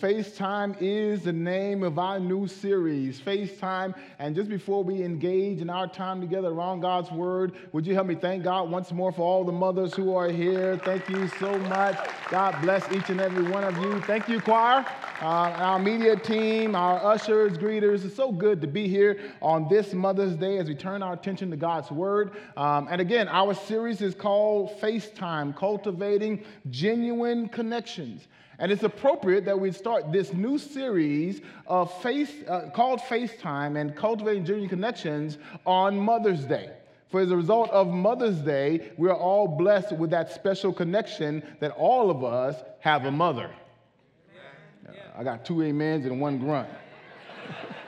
FaceTime is the name of our new series, FaceTime. And just before we engage in our time together around God's Word, would you help me thank God once more for all the mothers who are here? Thank you so much. God bless each and every one of you. Thank you, choir, uh, our media team, our ushers, greeters. It's so good to be here on this Mother's Day as we turn our attention to God's Word. Um, and again, our series is called FaceTime Cultivating Genuine Connections. And it's appropriate that we start this new series of face, uh, called FaceTime and Cultivating Genuine Connections on Mother's Day. For as a result of Mother's Day, we are all blessed with that special connection that all of us have a mother. I got two amens and one grunt.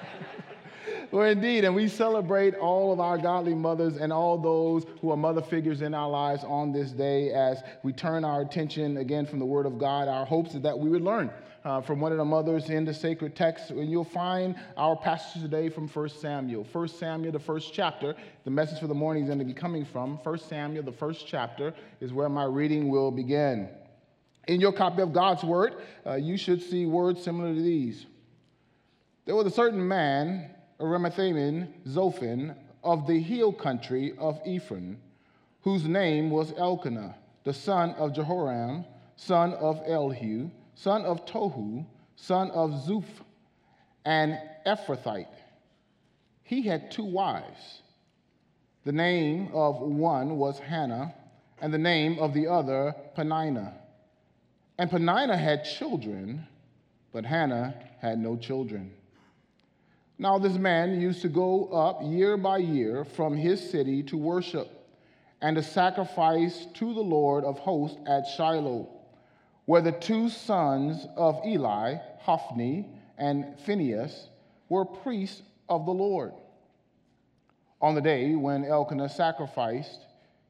Well, indeed, and we celebrate all of our godly mothers and all those who are mother figures in our lives on this day as we turn our attention again from the Word of God. Our hopes is that we would learn uh, from one of the mothers in the sacred text. And you'll find our passage today from 1 Samuel. 1 Samuel, the first chapter. The message for the morning is going to be coming from 1 Samuel, the first chapter, is where my reading will begin. In your copy of God's Word, uh, you should see words similar to these. There was a certain man Ramathaim Zophim of the hill country of Ephraim, whose name was Elkanah, the son of Jehoram, son of Elihu, son of Tohu, son of Zuph, an Ephrathite. He had two wives. The name of one was Hannah, and the name of the other Peninnah. And Peninnah had children, but Hannah had no children. Now, this man used to go up year by year from his city to worship and to sacrifice to the Lord of hosts at Shiloh, where the two sons of Eli, Hophni and Phinehas, were priests of the Lord. On the day when Elkanah sacrificed,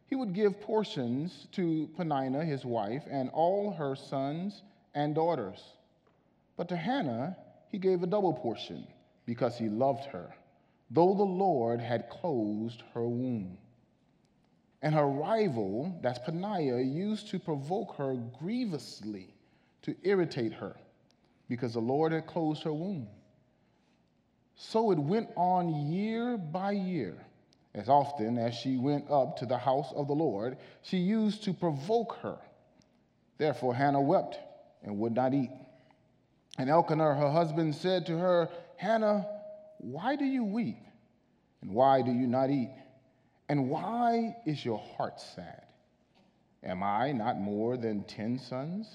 he would give portions to Peninnah, his wife, and all her sons and daughters. But to Hannah, he gave a double portion because he loved her, though the Lord had closed her womb. And her rival, that's Peninnah, used to provoke her grievously to irritate her because the Lord had closed her womb. So it went on year by year. As often as she went up to the house of the Lord, she used to provoke her. Therefore, Hannah wept and would not eat. And Elkanah, her husband, said to her, Hannah, why do you weep? And why do you not eat? And why is your heart sad? Am I not more than ten sons?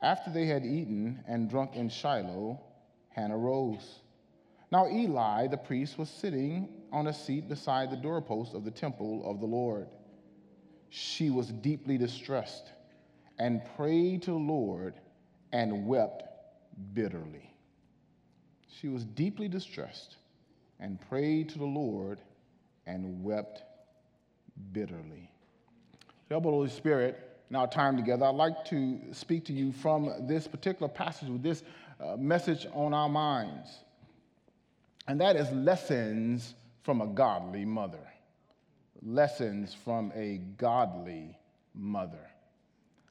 After they had eaten and drunk in Shiloh, Hannah rose. Now Eli, the priest, was sitting on a seat beside the doorpost of the temple of the Lord. She was deeply distressed and prayed to the Lord and wept bitterly. She was deeply distressed and prayed to the Lord and wept bitterly. Help Holy Spirit, in our time together, I'd like to speak to you from this particular passage with this uh, message on our minds. And that is lessons from a godly mother. Lessons from a godly mother.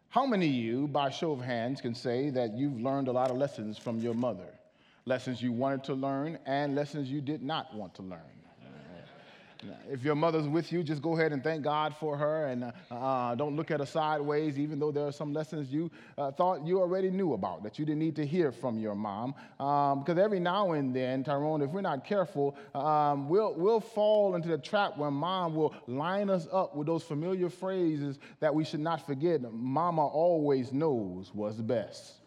How many of you, by show of hands, can say that you've learned a lot of lessons from your mother? Lessons you wanted to learn and lessons you did not want to learn. If your mother's with you, just go ahead and thank God for her and uh, uh, don't look at her sideways, even though there are some lessons you uh, thought you already knew about that you didn't need to hear from your mom. Um, because every now and then, Tyrone, if we're not careful, um, we'll, we'll fall into the trap where mom will line us up with those familiar phrases that we should not forget. Mama always knows what's best.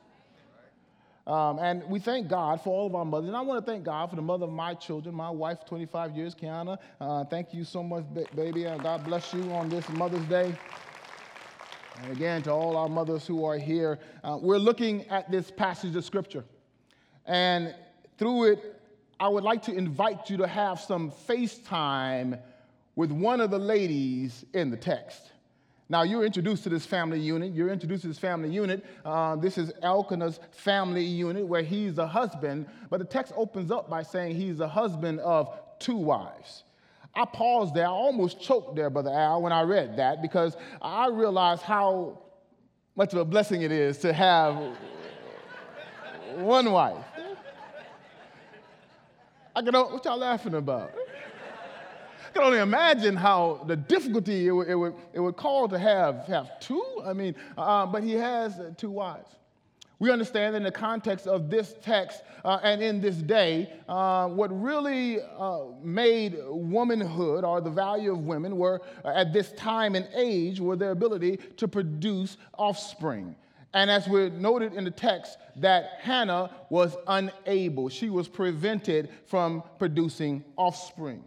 Um, and we thank God for all of our mothers. And I want to thank God for the mother of my children, my wife, 25 years, Kiana. Uh, thank you so much, baby. And God bless you on this Mother's Day. And again, to all our mothers who are here, uh, we're looking at this passage of Scripture. And through it, I would like to invite you to have some FaceTime with one of the ladies in the text. Now, you're introduced to this family unit. You're introduced to this family unit. Uh, this is Elkanah's family unit where he's the husband, but the text opens up by saying he's the husband of two wives. I paused there. I almost choked there, Brother Al, when I read that because I realized how much of a blessing it is to have One wife. I can, what y'all laughing about? Can only imagine how the difficulty it would, it would, it would call to have, have two. I mean, uh, but he has two wives. We understand in the context of this text uh, and in this day, uh, what really uh, made womanhood or the value of women were uh, at this time and age were their ability to produce offspring. And as we noted in the text, that Hannah was unable, she was prevented from producing offspring.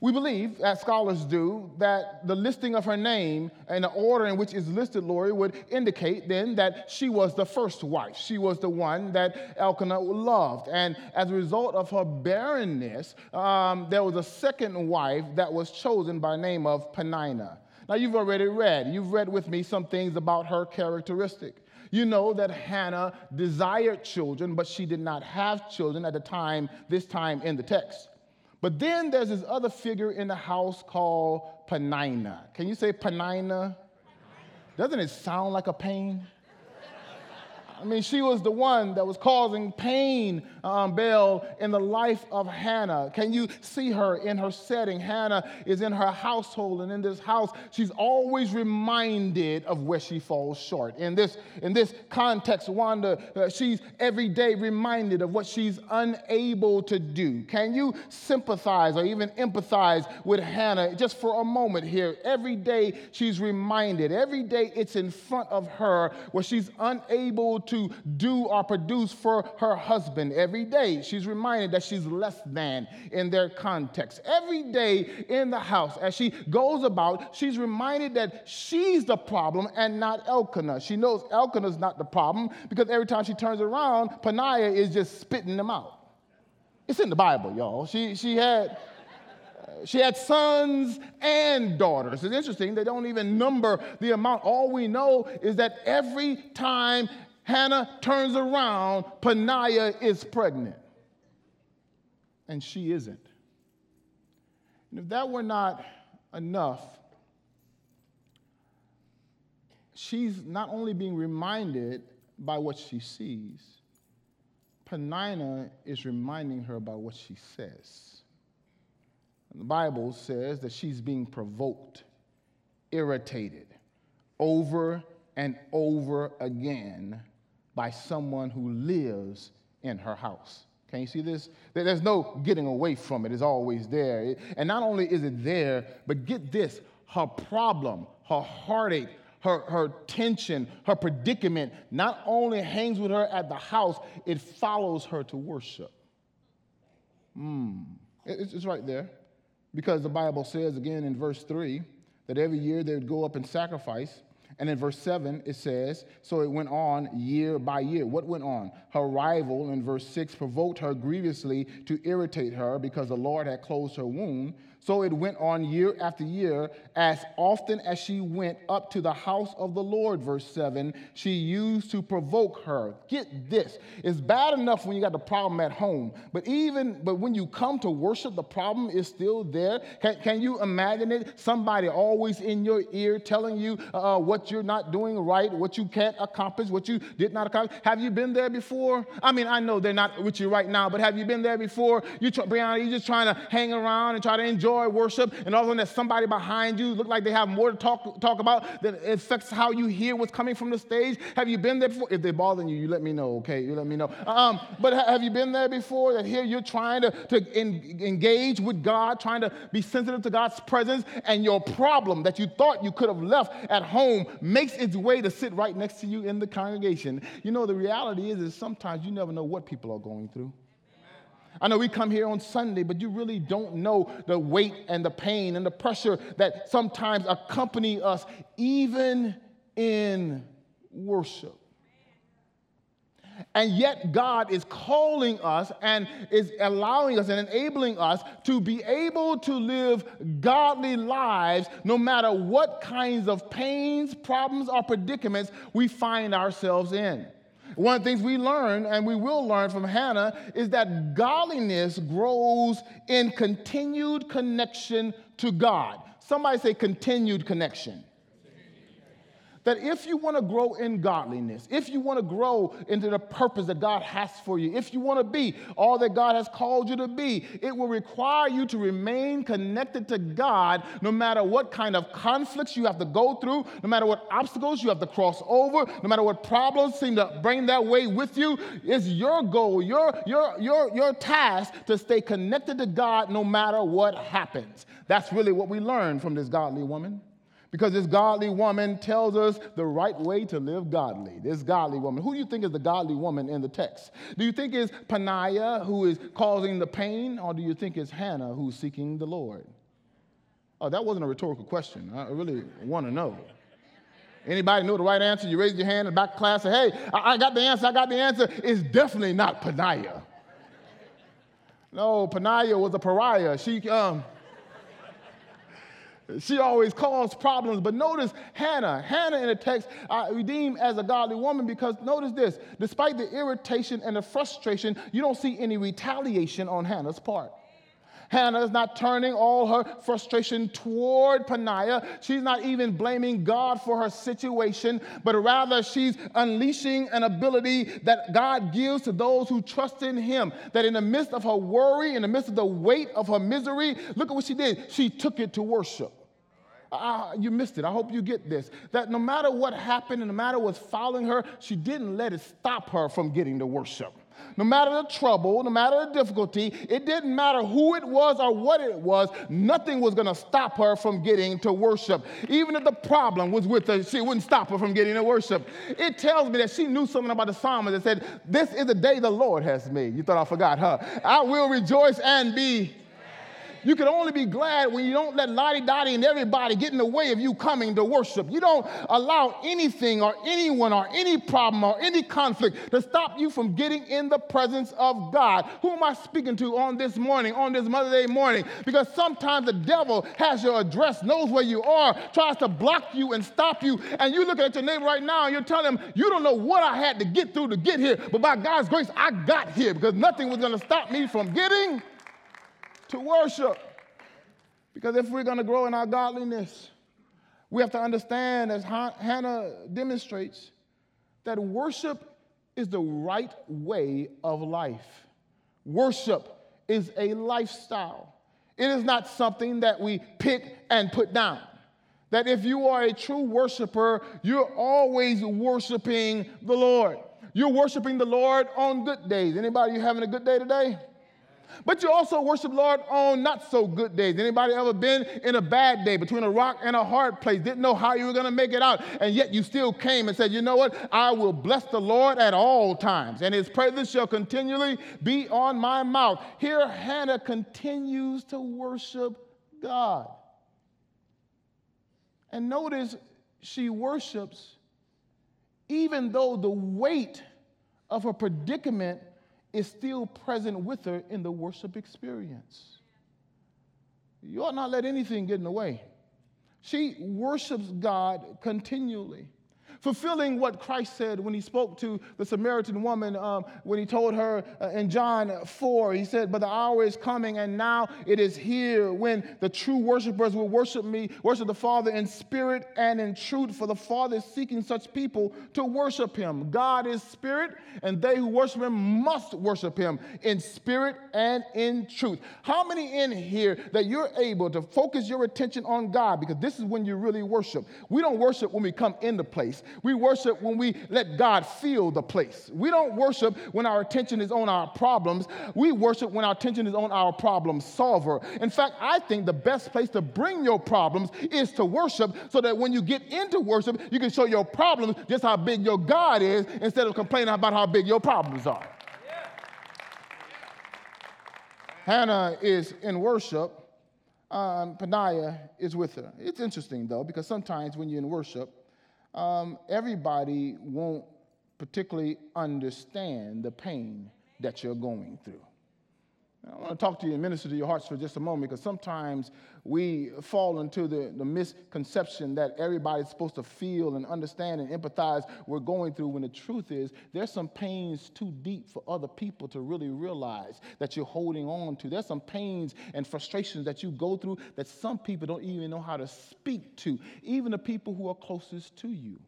We believe, as scholars do, that the listing of her name and the order in which it's listed, Lori, would indicate then that she was the first wife. She was the one that Elkanah loved. And as a result of her barrenness, um, there was a second wife that was chosen by name of Peninnah. Now, you've already read, you've read with me some things about her characteristic. You know that Hannah desired children, but she did not have children at the time, this time in the text. But then there's this other figure in the house called Peninnah. Can you say Peninnah? Doesn't it sound like a pain? I mean, she was the one that was causing pain, um, in the life of Hannah. Can you see her in her setting? Hannah is in her household, and in this house, she's always reminded of where she falls short. In this, in this context, Wanda, uh, she's every day reminded of what she's unable to do. Can you sympathize or even empathize with Hannah just for a moment here? Every day, she's reminded. Every day, it's in front of her where she's unable to do or produce for her husband. Every day, she's reminded that she's less than in their context. Every day in the house, as she goes about, she's reminded that she's the problem and not Elkanah. She knows Elkanah's not the problem because every time she turns around, Peninnah is just spitting them out. It's in the Bible, y'all. She, she had she had sons and daughters. It's interesting, they don't even number the amount. All we know is that every time Hannah turns around, Peninnah is pregnant. And she isn't. And if that were not enough, she's not only being reminded by what she sees, Peninnah is reminding her about what she says. And the Bible says that she's being provoked, irritated over and over again by someone who lives in her house. Can you see this? There's no getting away from it, it's always there. And not only is it there, but get this her problem, her heartache, her, her tension, her predicament not only hangs with her at the house, it follows her to worship. Hmm. It's, it's right there. Because the Bible says again in verse 3 that every year they would go up and sacrifice and in verse 7, it says, So it went on year by year. What went on? Her rival in verse 6 provoked her grievously to irritate her because the Lord had closed her womb. So it went on year after year, as often as she went up to the house of the Lord, verse 7, she used to provoke her. Get this. It's bad enough when you got the problem at home, but even but when you come to worship, the problem is still there. Can, can you imagine it? Somebody always in your ear telling you uh, what you're not doing right, what you can't accomplish, what you did not accomplish. Have you been there before? I mean, I know they're not with you right now, but have you been there before? You, Brianna, you're just trying to hang around and try to enjoy enjoy worship, and all of a sudden somebody behind you, look like they have more to talk, talk about that affects how you hear what's coming from the stage. Have you been there before? If they're bothering you, you let me know, okay? You let me know. Um, but have you been there before that here you're trying to, to in, engage with God, trying to be sensitive to God's presence, and your problem that you thought you could have left at home makes its way to sit right next to you in the congregation? You know, the reality is, is sometimes you never know what people are going through. I know we come here on Sunday, but you really don't know the weight and the pain and the pressure that sometimes accompany us, even in worship. And yet, God is calling us and is allowing us and enabling us to be able to live godly lives no matter what kinds of pains, problems, or predicaments we find ourselves in. One of the things we learn, and we will learn from Hannah, is that godliness grows in continued connection to God. Somebody say continued connection. That if you want to grow in godliness, if you want to grow into the purpose that God has for you, if you want to be all that God has called you to be, it will require you to remain connected to God no matter what kind of conflicts you have to go through, no matter what obstacles you have to cross over, no matter what problems seem to bring that way with you. It's your goal, your, your, your, your task to stay connected to God no matter what happens. That's really what we learn from this godly woman. Because this godly woman tells us the right way to live godly. This godly woman. Who do you think is the godly woman in the text? Do you think it's Peninnah who is causing the pain, or do you think it's Hannah who's seeking the Lord? Oh, that wasn't a rhetorical question. I really want to know. Anybody know the right answer? You raise your hand in the back class and hey, I, got the answer, I got the answer. It's definitely not Peninnah. No, Peninnah was a pariah. She, um, she always caused problems. But notice Hannah. Hannah in the text I redeemed as a godly woman because notice this despite the irritation and the frustration, you don't see any retaliation on Hannah's part. Hannah is not turning all her frustration toward Peninnah. She's not even blaming God for her situation, but rather she's unleashing an ability that God gives to those who trust in Him. That in the midst of her worry, in the midst of the weight of her misery, look at what she did. She took it to worship. You missed it. I hope you get this. That no matter what happened and no matter what's following her, she didn't let it stop her from getting to worship. No matter the trouble, no matter the difficulty, it didn't matter who it was or what it was, nothing was going to stop her from getting to worship. Even if the problem was with her, she wouldn't stop her from getting to worship. It tells me that she knew something about the psalmist that said, This is the day the Lord has made. You thought I forgot, huh? I will rejoice and be you can only be glad when you don't let Lottie Dottie and everybody get in the way of you coming to worship. You don't allow anything or anyone or any problem or any conflict to stop you from getting in the presence of God. Who am I speaking to on this morning, on this Mother Day morning? Because sometimes the devil has your address, knows where you are, tries to block you and stop you. And you look at your neighbor right now and you're telling him, You don't know what I had to get through to get here, but by God's grace, I got here because nothing was going to stop me from getting to worship. Because if we're going to grow in our godliness, we have to understand, as Hannah demonstrates, that worship is the right way of life. Worship is a lifestyle. It is not something that we pick and put down. That if you are a true worshiper, you're always worshiping the Lord. You're worshiping the Lord on good days. Anybody you having a good day today? But you also worship Lord on not so good days. Anybody ever been in a bad day between a rock and a hard place? Didn't know how you were going to make it out, and yet you still came and said, "You know what? I will bless the Lord at all times, and His praises shall continually be on my mouth." Here, Hannah continues to worship God, and notice she worships even though the weight of her predicament is still present with her in the worship experience. You ought not let anything get in the way. She worships God continually fulfilling what Christ said when he spoke to the Samaritan woman um, when he told her uh, in John 4. He said, But the hour is coming, and now it is here when the true worshipers will worship me, worship the Father in spirit and in truth, for the Father is seeking such people to worship him. God is spirit, and they who worship him must worship him in spirit and in truth. How many in here that you're able to focus your attention on God? Because this is when you really worship. We don't worship when we come into place. We worship when we let God fill the place. We don't worship when our attention is on our problems. We worship when our attention is on our problem solver. In fact, I think the best place to bring your problems is to worship so that when you get into worship, you can show your problems just how big your God is instead of complaining about how big your problems are. Hannah is in worship. Um, Peninnah is with her. It's interesting though, because sometimes when you're in worship, um, everybody won't particularly understand the pain that you're going through. I want to talk to you and minister to your hearts for just a moment because sometimes we fall into the, the misconception that everybody's supposed to feel and understand and empathize we're going through when the truth is there's some pains too deep for other people to really realize that you're holding on to. There's some pains and frustrations that you go through that some people don't even know how to speak to, even the people who are closest to you.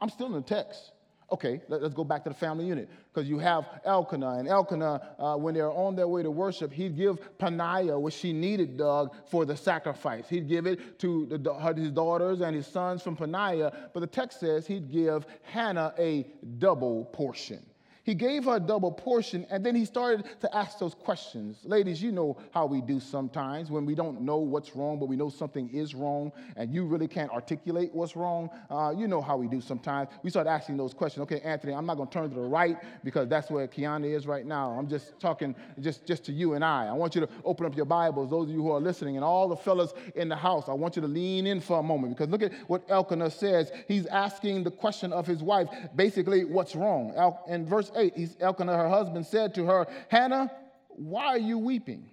I'm still in the text. Okay, let, us go back to the family unit because you have Elkanah, and Elkanah, uh, when they're on their way to worship, he'd give Peninnah what she needed, Doug, for the sacrifice. He'd give it to the, his daughters and his sons from Peninnah, but the text says he'd give Hannah a double portion. He gave her a double portion, and then he started to ask those questions. Ladies, you know how we do sometimes when we don't know what's wrong, but we know something is wrong, and you really can't articulate what's wrong. Uh, you know how we do sometimes. We start asking those questions. Okay, Anthony, I'm not going to turn to the right because that's where Kiana is right now. I'm just talking just, just to you and I. I want you to open up your Bibles, those of you who are listening, and all the fellas in the house. I want you to lean in for a moment because look at what Elkanah says. He's asking the question of his wife, basically, what's wrong? In verse 8, Elkanah, her husband, said to her, Hannah, why are you weeping?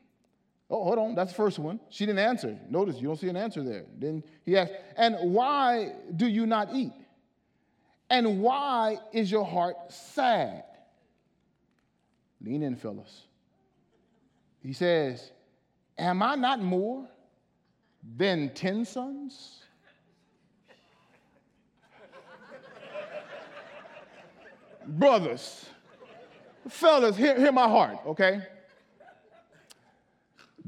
Oh, hold on, that's the first one. She didn't answer. Notice you don't see an answer there. Then he asked, And why do you not eat? And why is your heart sad? Lean in, fellas. He says, Am I not more than 10 sons? Brothers, fellas, hear, hear my heart, okay?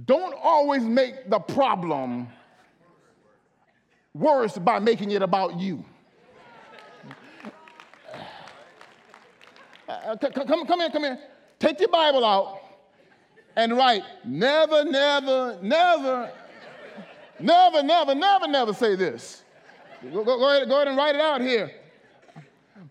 Don't always make the problem worse by making it about you. Uh, come, come here, come here. Take your Bible out and write, never, never, never, never, never, never, never say this. Go, go, go, ahead, go ahead and write it out here.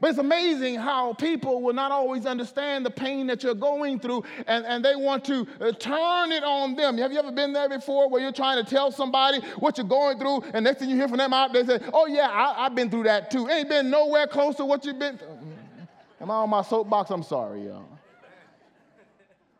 But it's amazing how people will not always understand the pain that you're going through and, and they want to uh, turn it on them. Have you ever been there before where you're trying to tell somebody what you're going through and next thing you hear from them out, they say, Oh, yeah, I, have been through that too. Ain't been nowhere close to what you've been through. Am I on my soapbox? I'm sorry, y'all.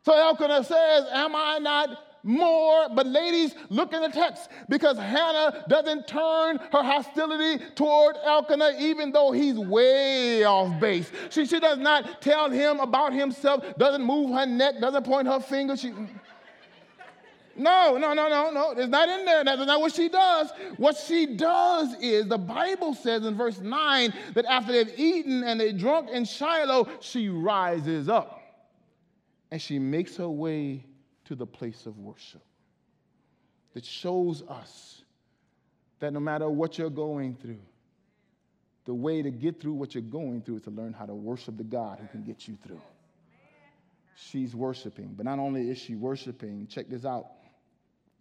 So Elkanah says, Am I not more. But ladies, look in the text because Hannah doesn't turn her hostility toward Elkanah, even though he's way off base. She, she does not tell him about himself, doesn't move her neck, doesn't point her finger. She, no, no, no, no, no. It's not in there. That's not what she does. What she does is the Bible says in verse 9 that after they've eaten and they drunk in Shiloh, she rises up and she makes her way to the place of worship. That shows us that no matter what you're going through, the way to get through what you're going through is to learn how to worship the God who can get you through. She's worshiping, but not only is she worshiping, check this out.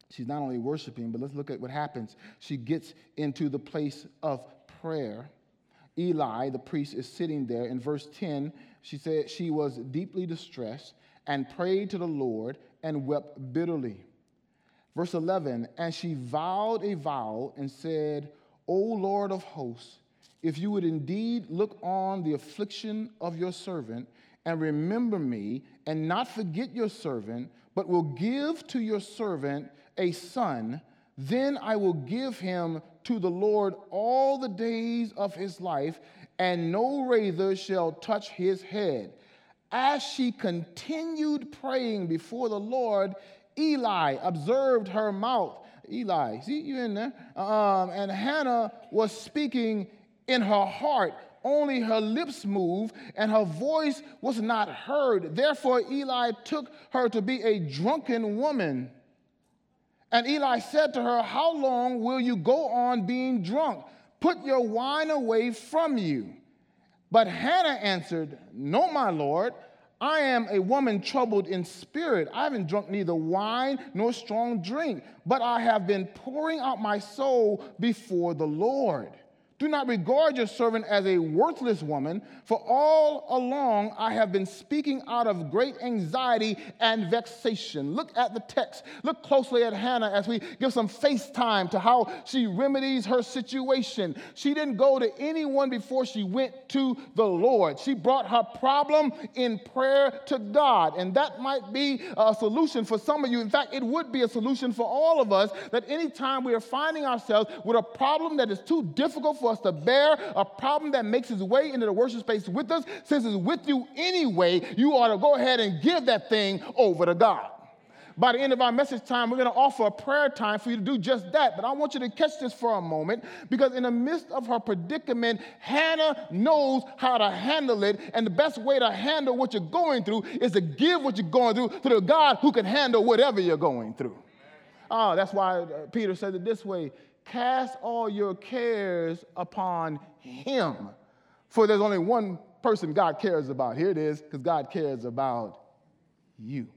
She's not only worshiping, but let's look at what happens. She gets into the place of prayer. Eli, the priest, is sitting there. In verse 10, she said she was deeply distressed and prayed to the Lord and wept bitterly. Verse 11, and she vowed a vow and said, O Lord of hosts, if you would indeed look on the affliction of your servant and remember me and not forget your servant, but will give to your servant a son, then I will give him to the Lord all the days of his life, and no razor shall touch his head as she continued praying before the Lord, Eli observed her mouth. Eli, see you in there? Um, and Hannah was speaking in her heart. Only her lips moved, and her voice was not heard. Therefore, Eli took her to be a drunken woman. And Eli said to her, How long will you go on being drunk? Put your wine away from you. But Hannah answered, No, my Lord. I am a woman troubled in spirit. I haven't drunk neither wine nor strong drink, but I have been pouring out my soul before the Lord. Do not regard your servant as a worthless woman, for all along I have been speaking out of great anxiety and vexation. Look at the text. Look closely at Hannah as we give some face time to how she remedies her situation. She didn't go to anyone before she went to the Lord. She brought her problem in prayer to God, and that might be a solution for some of you. In fact, it would be a solution for all of us that anytime we are finding ourselves with a problem that is too difficult for for us to bear a problem that makes its way into the worship space with us, since it's with you anyway, you ought to go ahead and give that thing over to God. By the end of our message time, we're going to offer a prayer time for you to do just that. But I want you to catch this for a moment because, in the midst of her predicament, Hannah knows how to handle it. And the best way to handle what you're going through is to give what you're going through to the God who can handle whatever you're going through. Oh, that's why uh, Peter said it this way cast all your cares upon him. For there's only one person God cares about. Here it is, because God cares about you.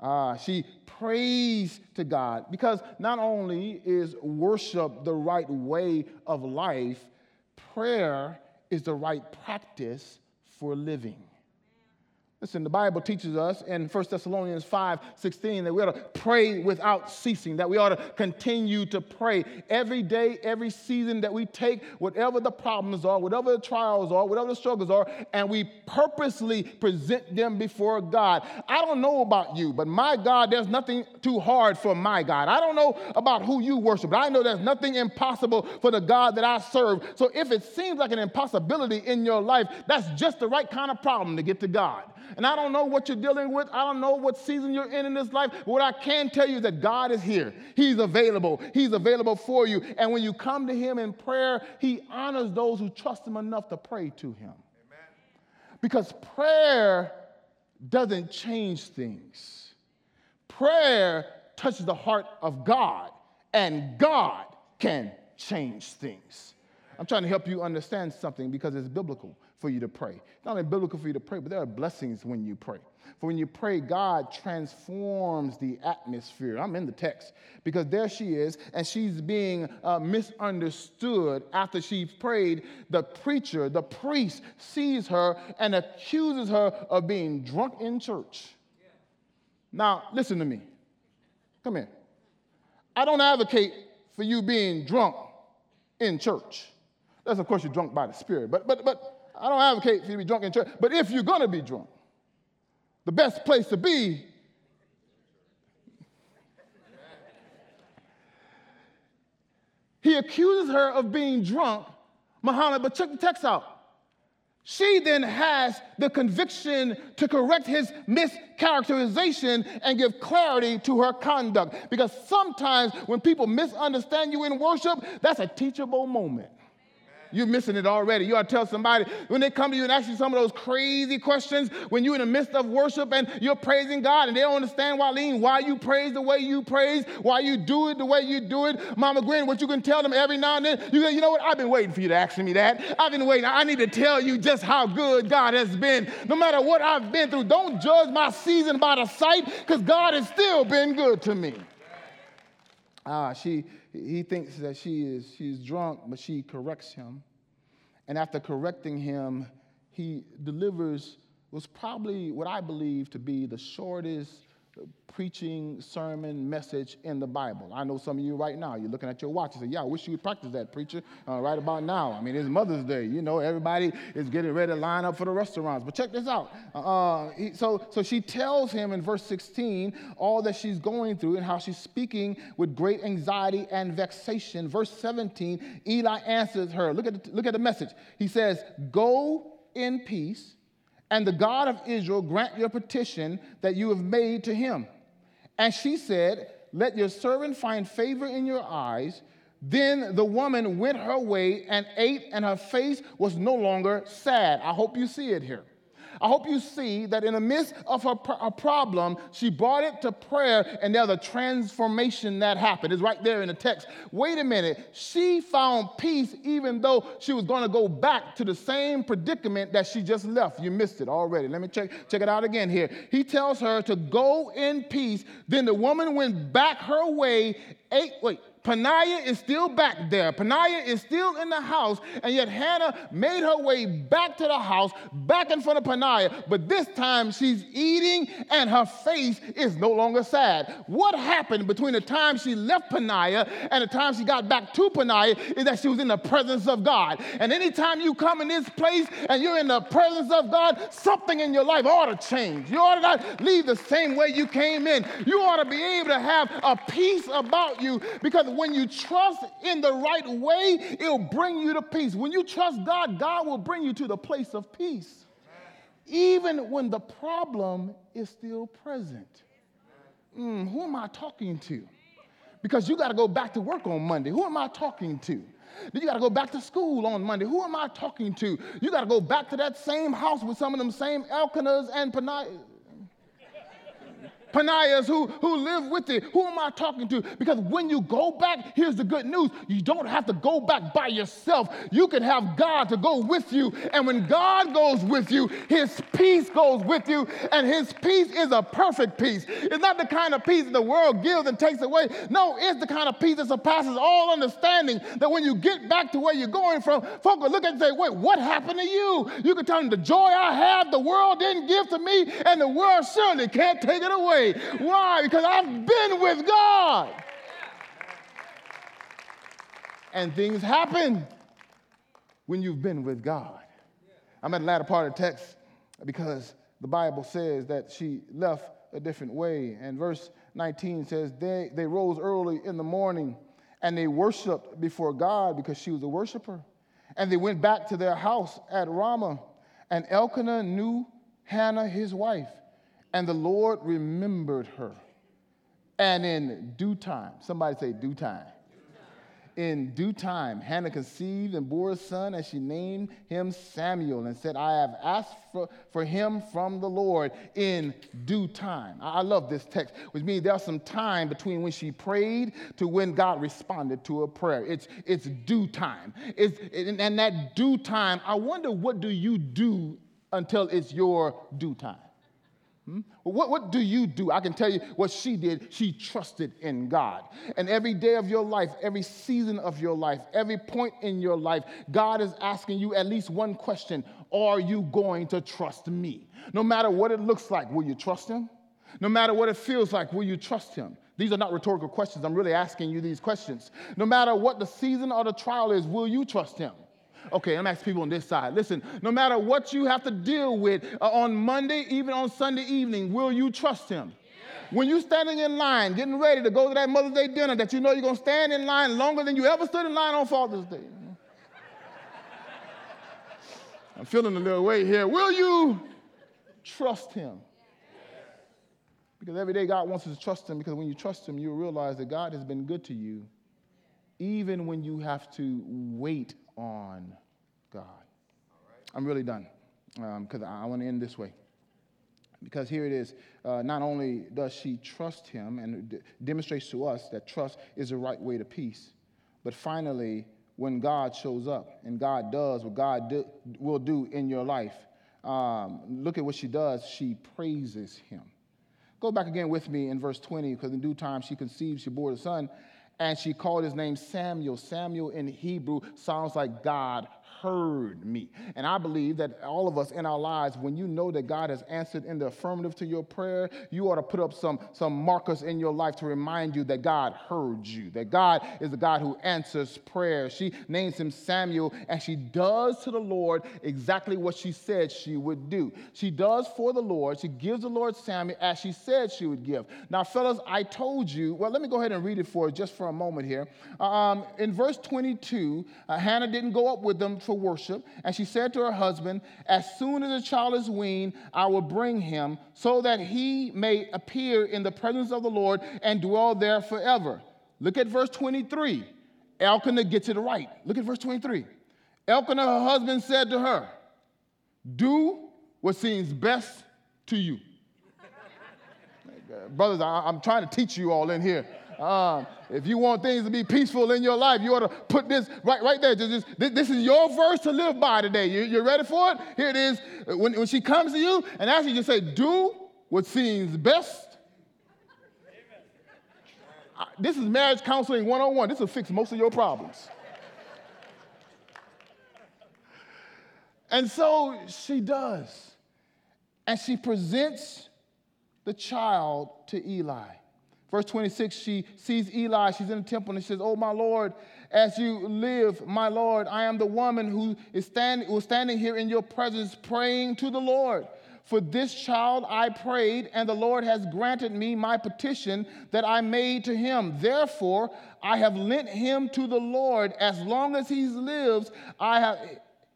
Uh, she prays to God because not only is worship the right way of life, prayer is the right practice for living. Listen, the Bible teaches us in 1 Thessalonians 5 16 that we ought to pray without ceasing, that we ought to continue to pray every day, every season that we take, whatever the problems are, whatever the trials are, whatever the struggles are, and we purposely present them before God. I don't know about you, but my God, there's nothing too hard for my God. I don't know about who you worship, but I know there's nothing impossible for the God that I serve. So if it seems like an impossibility in your life, that's just the right kind of problem to get to God. And I don't know what you're dealing with. I don't know what season you're in in this life. What I can tell you is that God is here. He's available. He's available for you. And when you come to Him in prayer, He honors those who trust Him enough to pray to Him. Amen. Because prayer doesn't change things, prayer touches the heart of God, and God can change things. I'm trying to help you understand something because it's biblical for you to pray. Not only biblical for you to pray, but there are blessings when you pray. For when you pray, God transforms the atmosphere. I'm in the text because there she is, and she's being uh, misunderstood after she prayed. The preacher, the priest, sees her and accuses her of being drunk in church. Now, listen to me. Come here. I don't advocate for you being drunk in church. That's, of course, you're drunk by the Spirit. But, but, but I don't advocate for you to be drunk in church, but if you're going to be drunk, the best place to be He accuses her of being drunk, Muhammad, but check the text out. She then has the conviction to correct his mischaracterization and give clarity to her conduct. Because sometimes when people misunderstand you in worship, that's a teachable moment. You're missing it already. You ought to tell somebody when they come to you and ask you some of those crazy questions when you're in the midst of worship and you're praising God and they don't understand why, Lean, why you praise the way you praise, why you do it the way you do it. Mama Gwen, what you can tell them every now and then, you go, you know what? I've been waiting for you to ask me that. I've been waiting. I need to tell you just how good God has been. No matter what I've been through, don't judge my season by the sight because God has still been good to me. Ah, she he thinks that she is she's drunk, but she corrects him. And after correcting him, he delivers was probably what I believe to be the shortest preaching sermon message in the Bible. I know some of you right now, you're looking at your watch and say, Yeah, I wish you would practice that, preacher, uh, right about now. I mean, it's Mother's Day. You know, everybody is getting ready to line up for the restaurants. But check this out. Uh, uh he, so, so she tells him in verse 16 all that she's going through and how she's speaking with great anxiety and vexation. Verse 17, Eli answers her. Look at the, look at the message. He says, Go in peace and the God of Israel grant your petition that you have made to him. And she said, Let your servant find favor in your eyes. Then the woman went her way and ate, and her face was no longer sad. I hope you see it here. I hope you see that in the midst of her, her problem, she brought it to prayer, and there's a transformation that happened. It's right there in the text. Wait a minute. She found peace even though she was going to go back to the same predicament that she just left. You missed it already. Let me check, check it out again here. He tells her to go in peace. Then the woman went back her way, ate, wait, Peninnah is still back there. Peninnah is still in the house, and yet Hannah made her way back to the house, back in front of Peninnah. But this time she's eating, and her face is no longer sad. What happened between the time she left Peninnah and the time she got back to Peninnah is that she was in the presence of God. And anytime you come in this place and you're in the presence of God, something in your life ought to change. You ought to not leave the same way you came in. You ought to be able to have a peace about you because when you trust in the right way, it'll bring you to peace. When you trust God, God will bring you to the place of peace, even when the problem is still present. mm, who am I talking to? Because you got to go back to work on Monday. Who am I talking to? Then you got to go back to school on Monday. Who am I talking to? You got to go back to that same house with some of them same Elkanahs and Peninnah. Panias who, who live with it. Who am I talking to? Because when you go back, here's the good news. You don't have to go back by yourself. You can have God to go with you. And when God goes with you, his peace goes with you. And his peace is a perfect peace. It's not the kind of peace that the world gives and takes away. No, it's the kind of peace that surpasses all understanding. That when you get back to where you're going from, folk will look at you and say, wait, what happened to you? You can tell them the joy I have, the world didn't give to me, and the world surely can't take it away. Why? Because I've been with God. And things happen when you've been with God. I'm at the latter part of the text because the Bible says that she left a different way. And verse 19 says, They, they rose early in the morning and they worshiped before God because she was a worshiper. And they went back to their house at Ramah. And Elkanah knew Hannah, his wife. And the Lord remembered her. And in due time, somebody say, due time. In due time, Hannah conceived and bore a son, and she named him Samuel and said, I have asked for, for him from the Lord in due time. I, I love this text, which means there's some time between when she prayed to when God responded to a prayer. It's, it's due time. It's, and that due time, I wonder what do you do until it's your due time? Hmm? What, what do you do? I can tell you what she did. She trusted in God. And every day of your life, every season of your life, every point in your life, God is asking you at least one question Are you going to trust me? No matter what it looks like, will you trust him? No matter what it feels like, will you trust him? These are not rhetorical questions. I'm really asking you these questions. No matter what the season or the trial is, will you trust him? Okay, I'm asking people on this side. Listen, no matter what you have to deal with uh, on Monday, even on Sunday evening, will you trust him? When you're standing in line, getting ready to go to that Mother's Day dinner that you know you're going to stand in line longer than you ever stood in line on Father's Day. I'm feeling a little weight here. Will you trust him? Because every day God wants us to trust him because when you trust him, you'll realize that God has been good to you, even when you have to wait on God. I'm really done because um, I want to end this way. Because here it is, uh, not only does she trust him and d- demonstrates to us that trust is the right way to peace, but finally, when God shows up and God does what God do, will do in your life, um, look at what she does. She praises him. Go back again with me in verse 20, because in due time she conceived, she bore a son, and she called his name Samuel. Samuel in Hebrew sounds like God heard me. And I believe that all of us in our lives, when you know that God has answered in the affirmative to your prayer, you ought to put up some, some markers in your life to remind you that God heard you, that God is the God who answers prayer. She names him Samuel, and she does to the Lord exactly what she said she would do. She does for the Lord, she gives the Lord Samuel as she said she would give. Now, fellas, I told you, well, let me go ahead and read it for just for a moment here. Um, in verse 22, uh, Hannah didn't go up with them for worship. And she said to her husband, As soon as the child is weaned, I will bring him, so that he may appear in the presence of the Lord and dwell there forever. Look at verse 23. Elkanah gets it right. Look at verse 23. Elkanah, her husband, said to her, Do what seems best to you. Brothers, I, am trying to teach you all in here. Um, if you want things to be peaceful in your life, you ought to put this right, right there. Just, just, this is your verse to live by today. You, you ready for it? Here it is. When, when she comes to you and asks you, just say, do what seems best. This is marriage counseling 101. This will fix most of your problems. and so she does. And she presents the child to Eli. Verse 26, she sees Eli. She's in the temple and she says, Oh, my Lord, as you live, my Lord, I am the woman who is standing, who is standing here in your presence praying to the Lord. For this child I prayed, and the Lord has granted me my petition that I made to him. Therefore, I have lent him to the Lord. As long as he lives, I have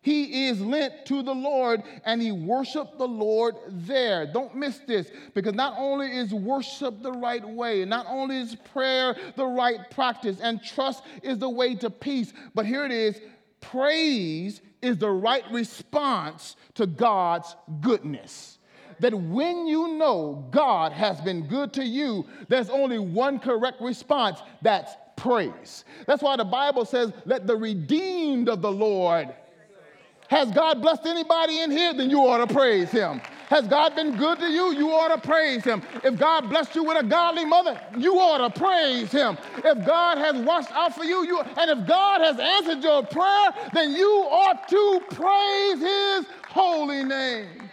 He is lent to the Lord and he worshiped the Lord there. Don't miss this because not only is worship the right way, not only is prayer the right practice, and trust is the way to peace, but here it is praise is the right response to God's goodness. That when you know God has been good to you, there's only one correct response that's praise. That's why the Bible says, Let the redeemed of the Lord has God blessed anybody in here? Then you ought to praise him. Has God been good to you? You ought to praise him. If God blessed you with a godly mother, you ought to praise him. If God has watched out for you, you and if God has answered your prayer, then you ought to praise his holy name.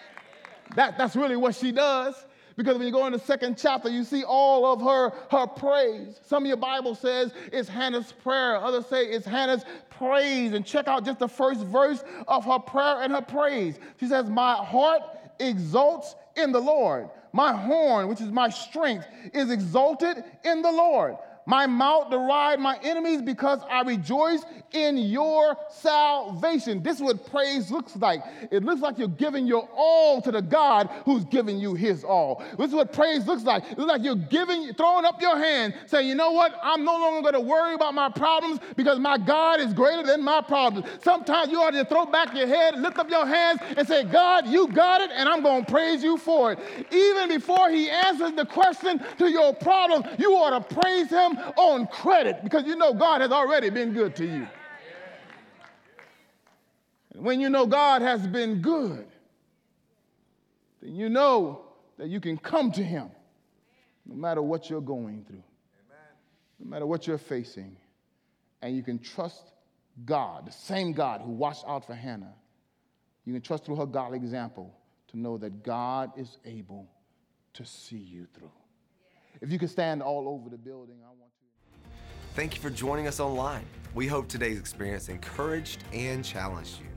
That, that's really what she does. Because when you go in the second chapter, you see all of her, her praise. Some of your Bible says it's Hannah's prayer. Others say it's Hannah's praise. And check out just the first verse of her prayer and her praise. She says, My heart exalts in the Lord. My horn, which is my strength, is exalted in the Lord. My mouth deride my enemies because I rejoice in your salvation. This is what praise looks like. It looks like you're giving your all to the God who's giving you his all. This is what praise looks like. It looks like you're giving, throwing up your hand, saying, you know what? I'm no longer going to worry about my problems because my God is greater than my problems. Sometimes you ought to throw back your head, lift up your hands, and say, God, you got it, and I'm going to praise you for it. Even before he answers the question to your problem, you ought to praise him on credit because you know God has already been good to you. And when you know God has been good, then you know that you can come to Him no matter what you're going through, no matter what you're facing, and you can trust God, the same God who watched out for Hannah. You can trust through her godly example to know that God is able to see you through. If you could stand all over the building, I want to. Thank you for joining us online. We hope today's experience encouraged and challenged you.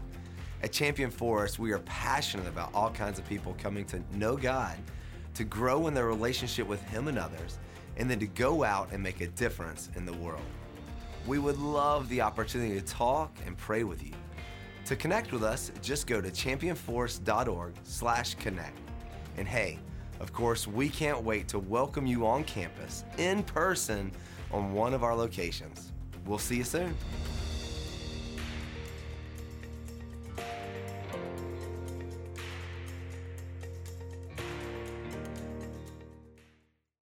At Champion Forest, we are passionate about all kinds of people coming to know God, to grow in their relationship with Him and others, and then to go out and make a difference in the world. We would love the opportunity to talk and pray with you. To connect with us, just go to championforest.org/connect. And hey, of course, we can't wait to welcome you on campus in person on one of our locations. We'll see you soon.